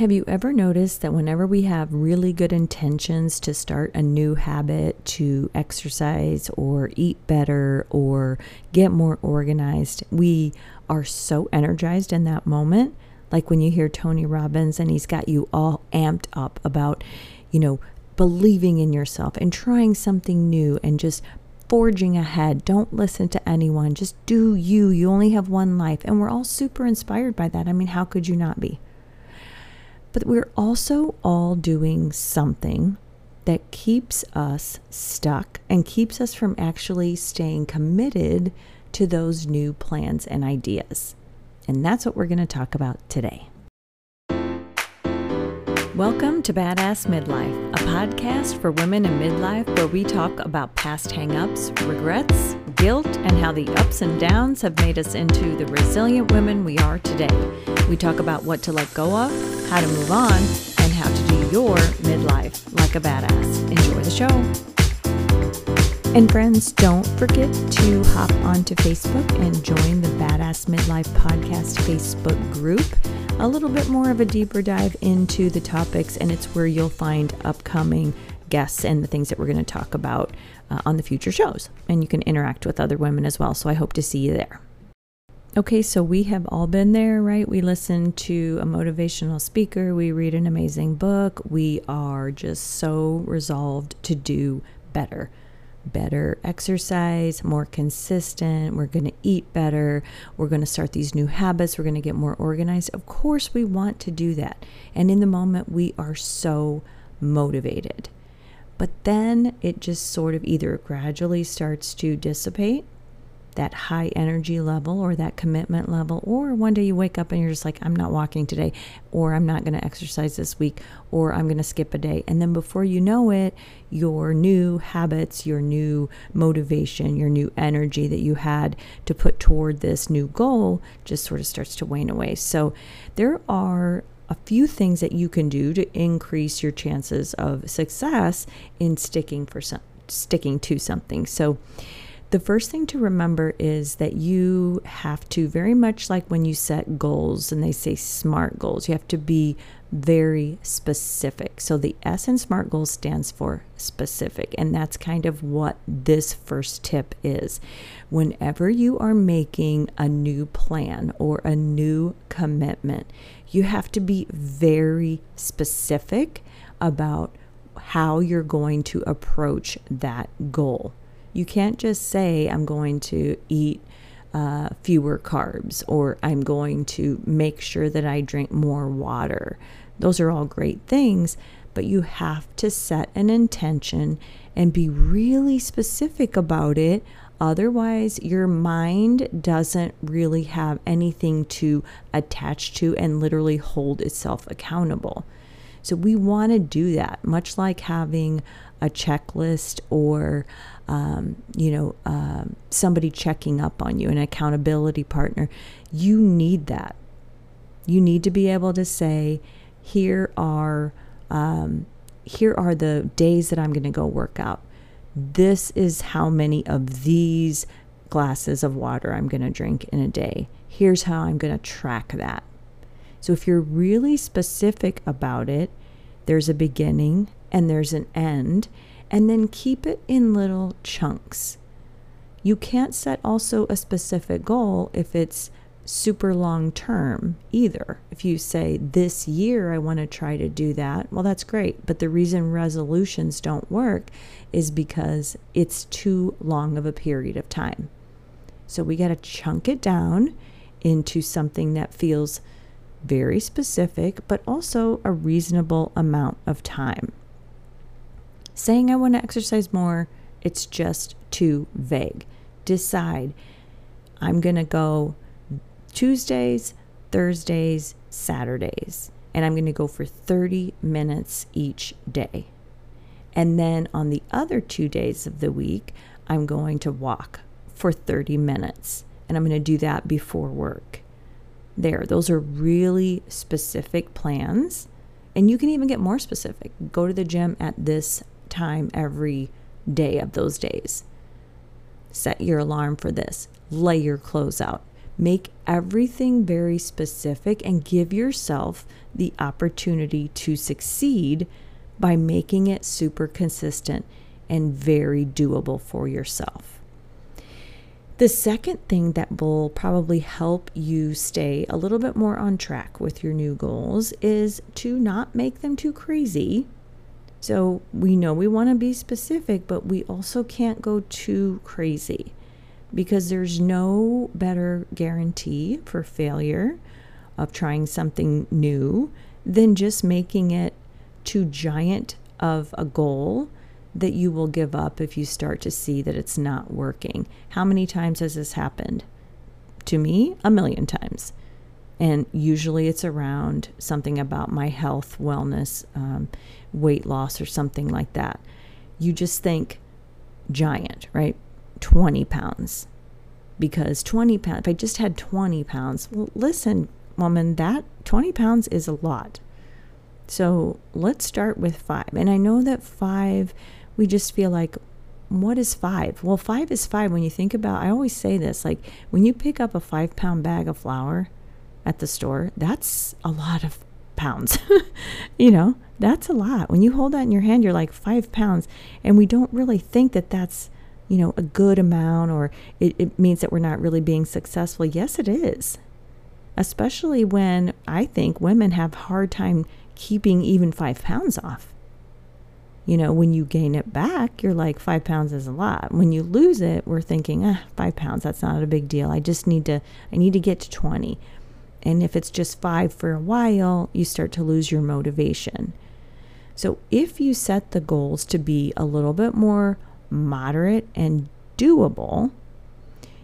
Have you ever noticed that whenever we have really good intentions to start a new habit, to exercise or eat better or get more organized, we are so energized in that moment? Like when you hear Tony Robbins and he's got you all amped up about, you know, believing in yourself and trying something new and just forging ahead. Don't listen to anyone. Just do you. You only have one life. And we're all super inspired by that. I mean, how could you not be? But we're also all doing something that keeps us stuck and keeps us from actually staying committed to those new plans and ideas. And that's what we're going to talk about today. Welcome to Badass Midlife, a podcast for women in midlife where we talk about past hangups, regrets, guilt, and how the ups and downs have made us into the resilient women we are today. We talk about what to let go of, how to move on, and how to do your midlife like a badass. Enjoy the show. And friends, don't forget to hop onto Facebook and join the Badass Midlife Podcast Facebook group a little bit more of a deeper dive into the topics, and it's where you'll find upcoming guests and the things that we're going to talk about uh, on the future shows. And you can interact with other women as well. So I hope to see you there. Okay, so we have all been there, right? We listen to a motivational speaker, we read an amazing book, we are just so resolved to do better better exercise, more consistent. We're going to eat better. We're going to start these new habits. We're going to get more organized. Of course, we want to do that. And in the moment, we are so motivated. But then it just sort of either gradually starts to dissipate that high energy level or that commitment level, or one day you wake up and you're just like, I'm not walking today, or I'm not going to exercise this week, or I'm going to skip a day. And then before you know it, your new habits, your new motivation, your new energy that you had to put toward this new goal just sort of starts to wane away. So there are a few things that you can do to increase your chances of success in sticking for some sticking to something. So the first thing to remember is that you have to, very much like when you set goals and they say SMART goals, you have to be very specific. So the S in SMART goals stands for specific. And that's kind of what this first tip is. Whenever you are making a new plan or a new commitment, you have to be very specific about how you're going to approach that goal. You can't just say, I'm going to eat uh, fewer carbs or I'm going to make sure that I drink more water. Those are all great things, but you have to set an intention and be really specific about it. Otherwise, your mind doesn't really have anything to attach to and literally hold itself accountable. So, we want to do that, much like having a checklist or um, you know, uh, somebody checking up on you, an accountability partner. You need that. You need to be able to say, here are um, here are the days that I'm going to go work out. This is how many of these glasses of water I'm going to drink in a day. Here's how I'm going to track that. So if you're really specific about it, there's a beginning and there's an end and then keep it in little chunks. You can't set also a specific goal if it's super long term either. If you say, this year I want to try to do that, well, that's great. But the reason resolutions don't work is because it's too long of a period of time. So we got to chunk it down into something that feels very specific, but also a reasonable amount of time saying I want to exercise more, it's just too vague. Decide I'm going to go Tuesdays, Thursdays, Saturdays, and I'm going to go for 30 minutes each day. And then on the other two days of the week, I'm going to walk for 30 minutes, and I'm going to do that before work. There, those are really specific plans. And you can even get more specific. Go to the gym at this time every day of those days. Set your alarm for this. Lay your clothes out. Make everything very specific and give yourself the opportunity to succeed by making it super consistent and very doable for yourself. The second thing that will probably help you stay a little bit more on track with your new goals is to not make them too crazy. So, we know we want to be specific, but we also can't go too crazy because there's no better guarantee for failure of trying something new than just making it too giant of a goal that you will give up if you start to see that it's not working. How many times has this happened? To me, a million times. And usually it's around something about my health, wellness, um, weight loss, or something like that. You just think giant, right? 20 pounds. Because 20 pounds, if I just had 20 pounds, well, listen, woman, that 20 pounds is a lot. So let's start with five. And I know that five we just feel like, what is five? Well, five is five when you think about, I always say this like when you pick up a five pound bag of flour at the store, that's a lot of pounds. you know, that's a lot. When you hold that in your hand, you're like five pounds. And we don't really think that that's, you know, a good amount or it, it means that we're not really being successful. Yes, it is. Especially when I think women have hard time keeping even five pounds off you know, when you gain it back, you're like, five pounds is a lot. When you lose it, we're thinking, ah, five pounds, that's not a big deal. I just need to, I need to get to 20. And if it's just five for a while, you start to lose your motivation. So if you set the goals to be a little bit more moderate and doable,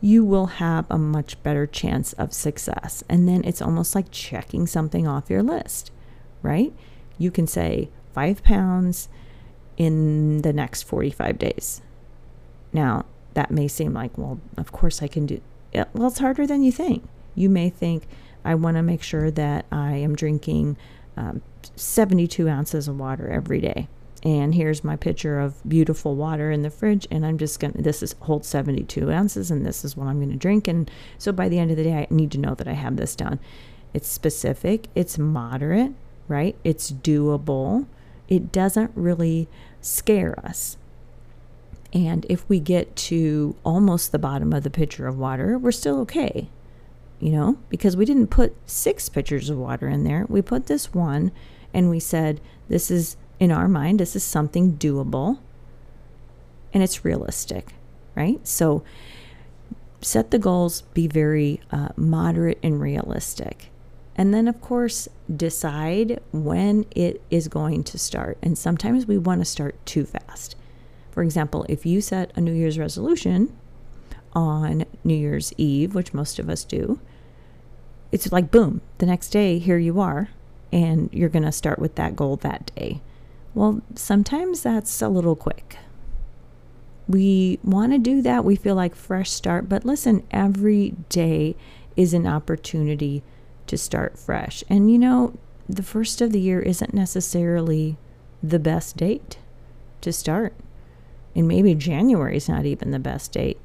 you will have a much better chance of success. And then it's almost like checking something off your list, right? You can say five pounds in the next 45 days. Now, that may seem like, well, of course I can do it. Well, it's harder than you think. You may think, I want to make sure that I am drinking um, 72 ounces of water every day. And here's my pitcher of beautiful water in the fridge, and I'm just gonna. This is holds 72 ounces, and this is what I'm gonna drink. And so by the end of the day, I need to know that I have this done. It's specific. It's moderate, right? It's doable. It doesn't really scare us. And if we get to almost the bottom of the pitcher of water, we're still okay, you know, because we didn't put six pitchers of water in there. We put this one and we said, this is in our mind, this is something doable and it's realistic, right? So set the goals, be very uh, moderate and realistic. And then, of course, decide when it is going to start. And sometimes we want to start too fast. For example, if you set a New Year's resolution on New Year's Eve, which most of us do, it's like boom, the next day, here you are, and you're going to start with that goal that day. Well, sometimes that's a little quick. We want to do that. We feel like fresh start, but listen, every day is an opportunity to start fresh. And you know, the first of the year isn't necessarily the best date to start. And maybe January is not even the best date.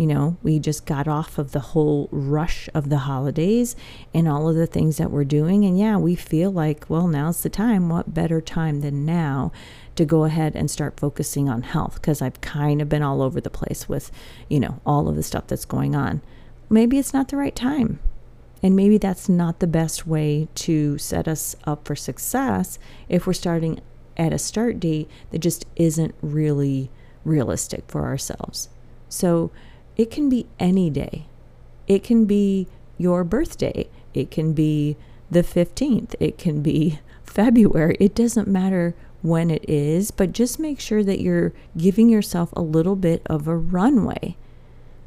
You know, we just got off of the whole rush of the holidays and all of the things that we're doing. And yeah, we feel like, well, now's the time. What better time than now to go ahead and start focusing on health? Because I've kind of been all over the place with, you know, all of the stuff that's going on. Maybe it's not the right time. And maybe that's not the best way to set us up for success if we're starting at a start date that just isn't really realistic for ourselves. So it can be any day. It can be your birthday. It can be the 15th. It can be February. It doesn't matter when it is, but just make sure that you're giving yourself a little bit of a runway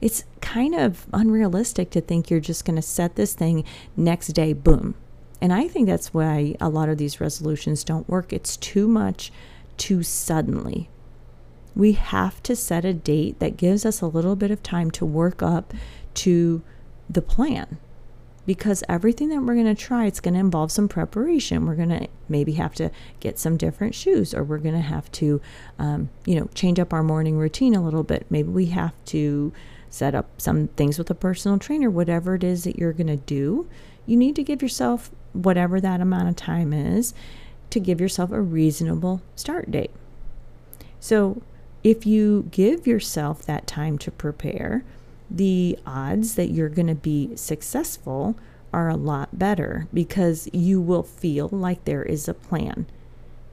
it's kind of unrealistic to think you're just going to set this thing next day, boom. And I think that's why a lot of these resolutions don't work. It's too much too suddenly. We have to set a date that gives us a little bit of time to work up to the plan because everything that we're going to try it's going to involve some preparation we're going to maybe have to get some different shoes or we're going to have to um, you know change up our morning routine a little bit maybe we have to set up some things with a personal trainer, whatever it is that you're going to do. You need to give yourself whatever that amount of time is to give yourself a reasonable start date. So, if you give yourself that time to prepare, the odds that you're going to be successful are a lot better because you will feel like there is a plan.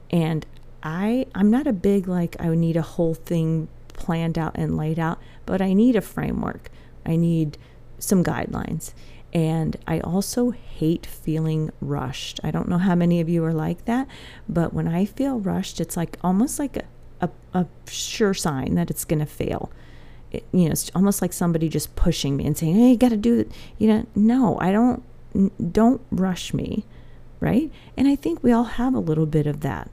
And I I'm not a big like I need a whole thing planned out and laid out, but I need a framework. I need some guidelines. And I also hate feeling rushed. I don't know how many of you are like that, but when I feel rushed, it's like almost like a, a, a sure sign that it's going to fail. It, you know, it's almost like somebody just pushing me and saying, "Hey, you got to do it." You know, no, I don't. Don't rush me, right? And I think we all have a little bit of that.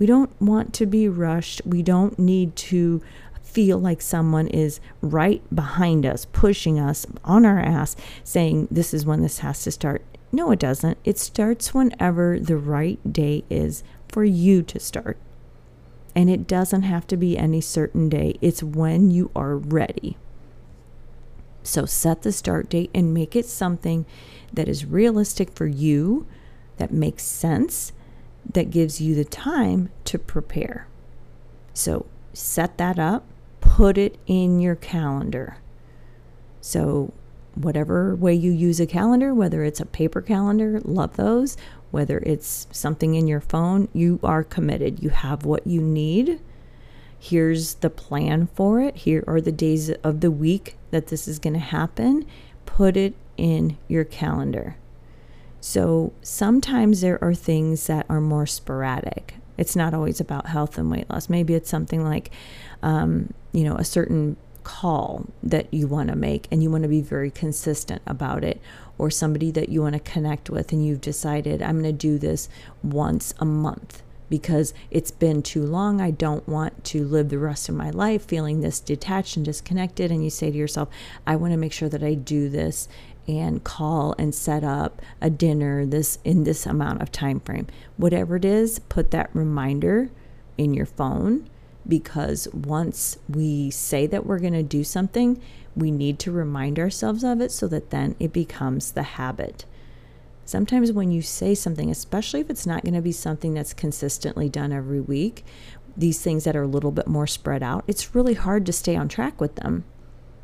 We don't want to be rushed. We don't need to feel like someone is right behind us, pushing us on our ass, saying, This is when this has to start. No, it doesn't. It starts whenever the right day is for you to start. And it doesn't have to be any certain day, it's when you are ready. So set the start date and make it something that is realistic for you, that makes sense, that gives you the time to prepare. So set that up, put it in your calendar. So, whatever way you use a calendar, whether it's a paper calendar, love those, whether it's something in your phone, you are committed. You have what you need. Here's the plan for it. Here are the days of the week that this is going to happen. Put it in your calendar. So sometimes there are things that are more sporadic. It's not always about health and weight loss. Maybe it's something like, um, you know, a certain call that you want to make and you want to be very consistent about it, or somebody that you want to connect with and you've decided, I'm going to do this once a month because it's been too long. I don't want to live the rest of my life feeling this detached and disconnected. And you say to yourself, I want to make sure that I do this and call and set up a dinner this in this amount of time frame. Whatever it is, put that reminder in your phone because once we say that we're going to do something, we need to remind ourselves of it so that then it becomes the habit. Sometimes when you say something, especially if it's not going to be something that's consistently done every week, these things that are a little bit more spread out, it's really hard to stay on track with them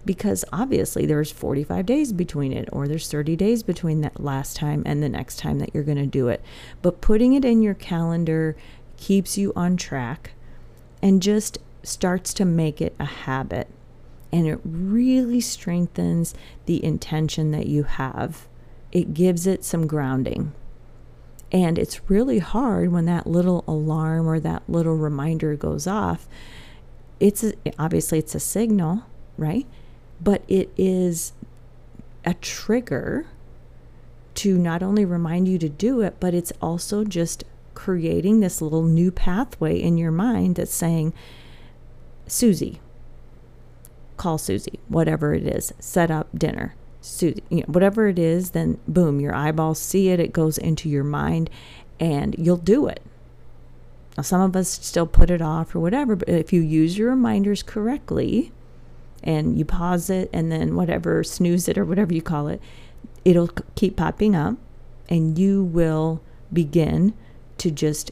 because obviously there's 45 days between it or there's 30 days between that last time and the next time that you're going to do it. But putting it in your calendar keeps you on track and just starts to make it a habit. And it really strengthens the intention that you have. It gives it some grounding. And it's really hard when that little alarm or that little reminder goes off. It's a, obviously it's a signal, right? but it is a trigger to not only remind you to do it, but it's also just creating this little new pathway in your mind that's saying, Susie, call Susie, whatever it is, set up dinner. Susie, you know, whatever it is, then boom, your eyeballs see it, it goes into your mind, and you'll do it. Now, some of us still put it off or whatever, but if you use your reminders correctly, and you pause it and then whatever, snooze it or whatever you call it, it'll keep popping up and you will begin to just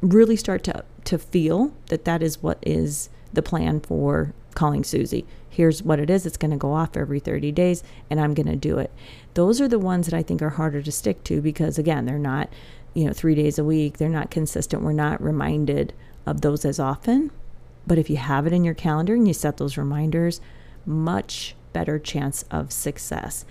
really start to, to feel that that is what is the plan for calling Susie. Here's what it is. It's going to go off every 30 days and I'm going to do it. Those are the ones that I think are harder to stick to because again, they're not, you know, 3 days a week. They're not consistent. We're not reminded of those as often. But if you have it in your calendar and you set those reminders, much better chance of success.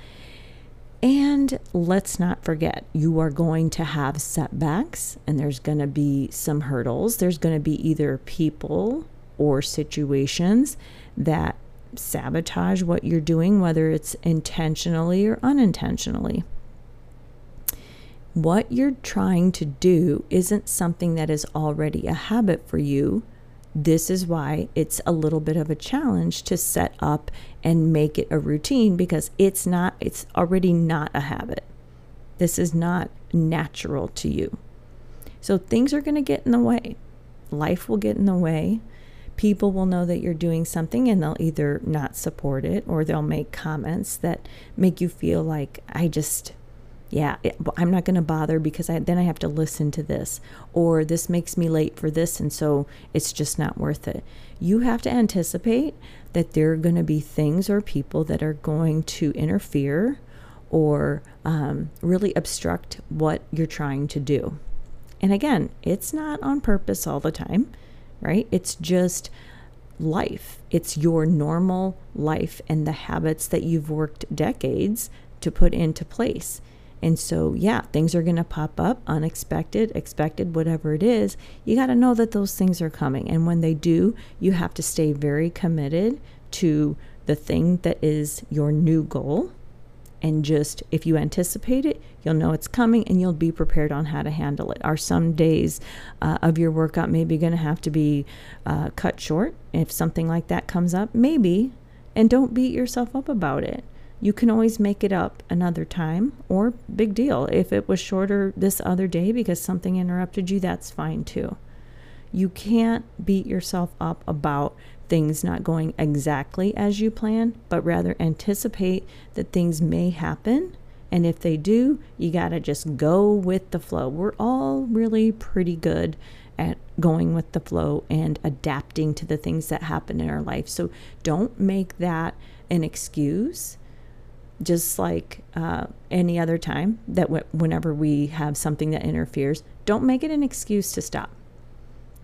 And let's not forget, you are going to have setbacks and there's going to be some hurdles. There's going to be either people or situations that sabotage what you're doing, whether it's intentionally or unintentionally. What you're trying to do isn't something that is already a habit for you this is why it's a little bit of a challenge to set up and make it a routine because it's not it's already not a habit. This is not natural to you. So things are going to get in the way. Life will get in the way. People will know that you're doing something and they'll either not support it or they'll make comments that make you feel like I just yeah, it, I'm not going to bother because I, then I have to listen to this, or this makes me late for this, and so it's just not worth it. You have to anticipate that there are going to be things or people that are going to interfere or um, really obstruct what you're trying to do. And again, it's not on purpose all the time, right? It's just life. It's your normal life and the habits that you've worked decades to put into place. And so, yeah, things are going to pop up unexpected, expected, whatever it is. You got to know that those things are coming. And when they do, you have to stay very committed to the thing that is your new goal and just if you anticipate it, you'll know it's coming and you'll be prepared on how to handle it. Are some days uh, of your workout maybe going to have to be uh, cut short if something like that comes up? Maybe. And don't beat yourself up about it. You can always make it up another time or big deal. If it was shorter this other day because something interrupted you, that's fine too. You can't beat yourself up about things not going exactly as you plan, but rather anticipate that things may happen. And if they do, you got to just go with the flow. We're all really pretty good at going with the flow and adapting to the things that happen in our life. So don't make that an excuse. Just like uh, any other time that w- whenever we have something that interferes, don't make it an excuse to stop.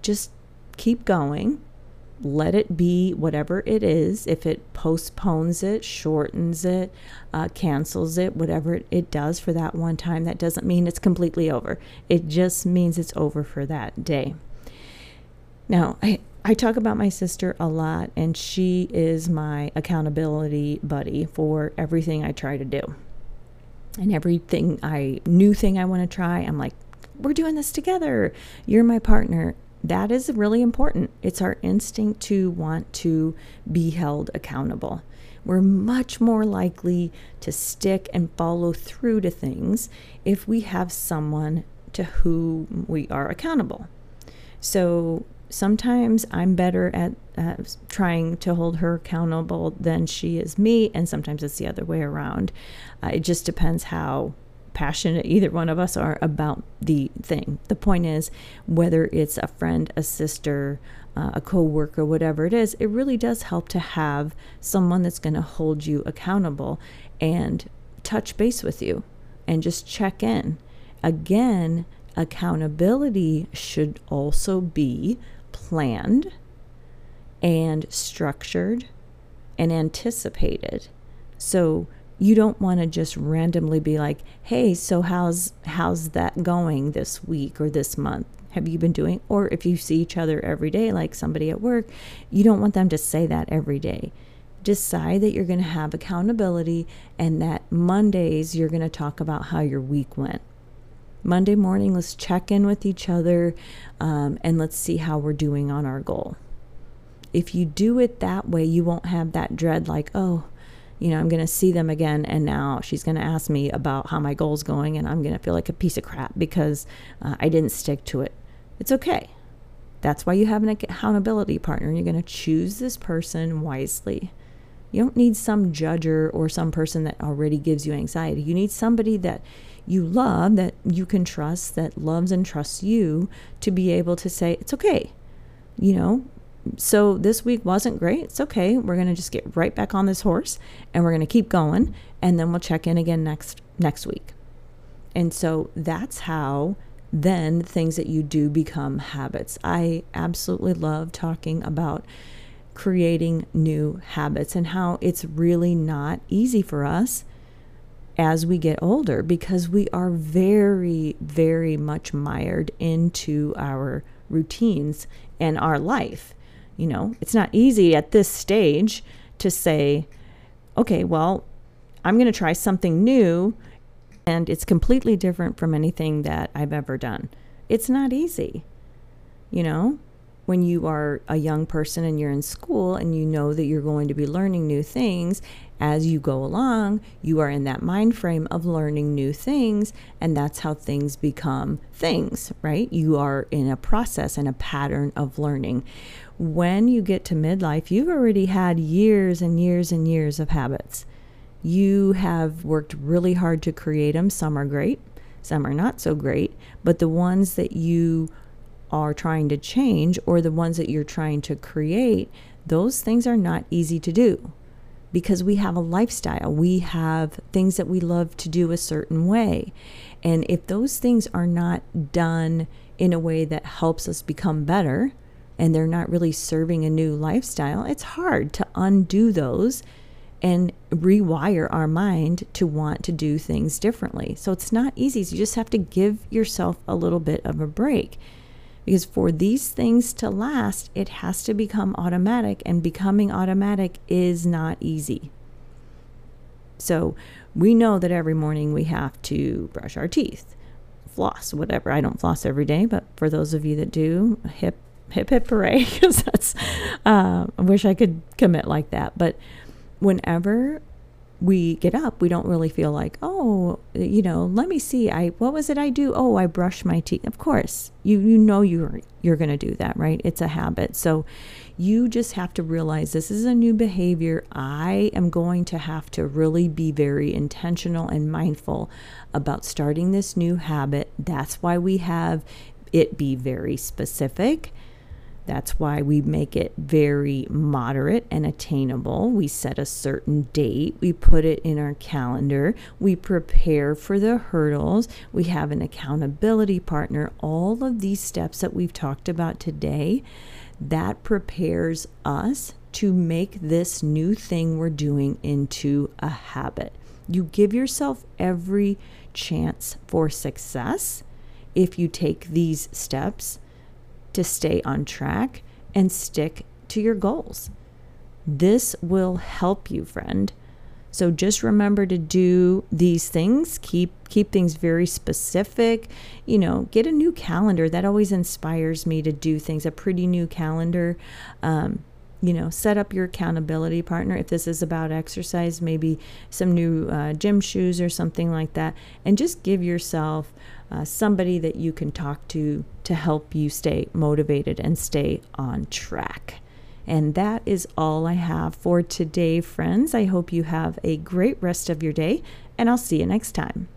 Just keep going let it be whatever it is. If it postpones it, shortens it, uh, cancels it, whatever it, it does for that one time, that doesn't mean it's completely over. It just means it's over for that day. Now, I, I talk about my sister a lot, and she is my accountability buddy for everything I try to do. And everything I, new thing I want to try, I'm like, we're doing this together. You're my partner that is really important. It's our instinct to want to be held accountable. We're much more likely to stick and follow through to things if we have someone to whom we are accountable. So sometimes I'm better at uh, trying to hold her accountable than she is me, and sometimes it's the other way around. Uh, it just depends how passionate either one of us are about the thing. The point is, whether it's a friend, a sister, uh, a coworker, whatever it is, it really does help to have someone that's going to hold you accountable and touch base with you and just check in. Again, accountability should also be planned and structured and anticipated. So you don't want to just randomly be like, "Hey, so how's how's that going this week or this month? Have you been doing?" Or if you see each other every day like somebody at work, you don't want them to say that every day. Decide that you're going to have accountability and that Mondays you're going to talk about how your week went. Monday morning, let's check in with each other um, and let's see how we're doing on our goal. If you do it that way, you won't have that dread like, oh, you know, I'm going to see them again, and now she's going to ask me about how my goal's going, and I'm going to feel like a piece of crap because uh, I didn't stick to it. It's okay. That's why you have an accountability partner, and you're going to choose this person wisely. You don't need some judger or some person that already gives you anxiety. You need somebody that you love, that you can trust, that loves and trusts you to be able to say, it's okay. You know, so this week wasn't great. It's okay. We're going to just get right back on this horse and we're going to keep going and then we'll check in again next next week. And so that's how then things that you do become habits. I absolutely love talking about creating new habits and how it's really not easy for us as we get older because we are very, very much mired into our routines and our life. You know, it's not easy at this stage to say, okay, well, I'm going to try something new and it's completely different from anything that I've ever done. It's not easy. You know, when you are a young person and you're in school and you know that you're going to be learning new things as you go along, you are in that mind frame of learning new things, and that's how things become things, right? You are in a process and a pattern of learning. When you get to midlife, you've already had years and years and years of habits. You have worked really hard to create them. Some are great, some are not so great, but the ones that you are trying to change or the ones that you're trying to create, those things are not easy to do because we have a lifestyle. We have things that we love to do a certain way. And if those things are not done in a way that helps us become better and they're not really serving a new lifestyle, it's hard to undo those and rewire our mind to want to do things differently. So it's not easy. So you just have to give yourself a little bit of a break. Because for these things to last, it has to become automatic, and becoming automatic is not easy. So we know that every morning we have to brush our teeth, floss, whatever. I don't floss every day, but for those of you that do, hip, hip, hip hooray, because that's, uh, I wish I could commit like that. But whenever we get up, we don't really feel like, oh, you know, let me see. I what was it I do? Oh, I brush my teeth. Of course, you you know you're you're going to do that, right? It's a habit. So you just have to realize this is a new behavior. I am going to have to really be very intentional and mindful about starting this new habit. That's why we have it be very specific that's why we make it very moderate and attainable. We set a certain date, we put it in our calendar, we prepare for the hurdles, we have an accountability partner. All of these steps that we've talked about today, that prepares us to make this new thing we're doing into a habit. You give yourself every chance for success if you take these steps to stay on track and stick to your goals. This will help you, friend. So just remember to do these things. Keep keep things very specific. You know, get a new calendar. That always inspires me to do things. A pretty new calendar. Um, you know, set up your accountability partner. If this is about exercise, maybe some new uh, gym shoes or something like that, and just give yourself uh, somebody that you can talk to to help you stay motivated and stay on track. And that is all I have for today, friends. I hope you have a great rest of your day, and I'll see you next time.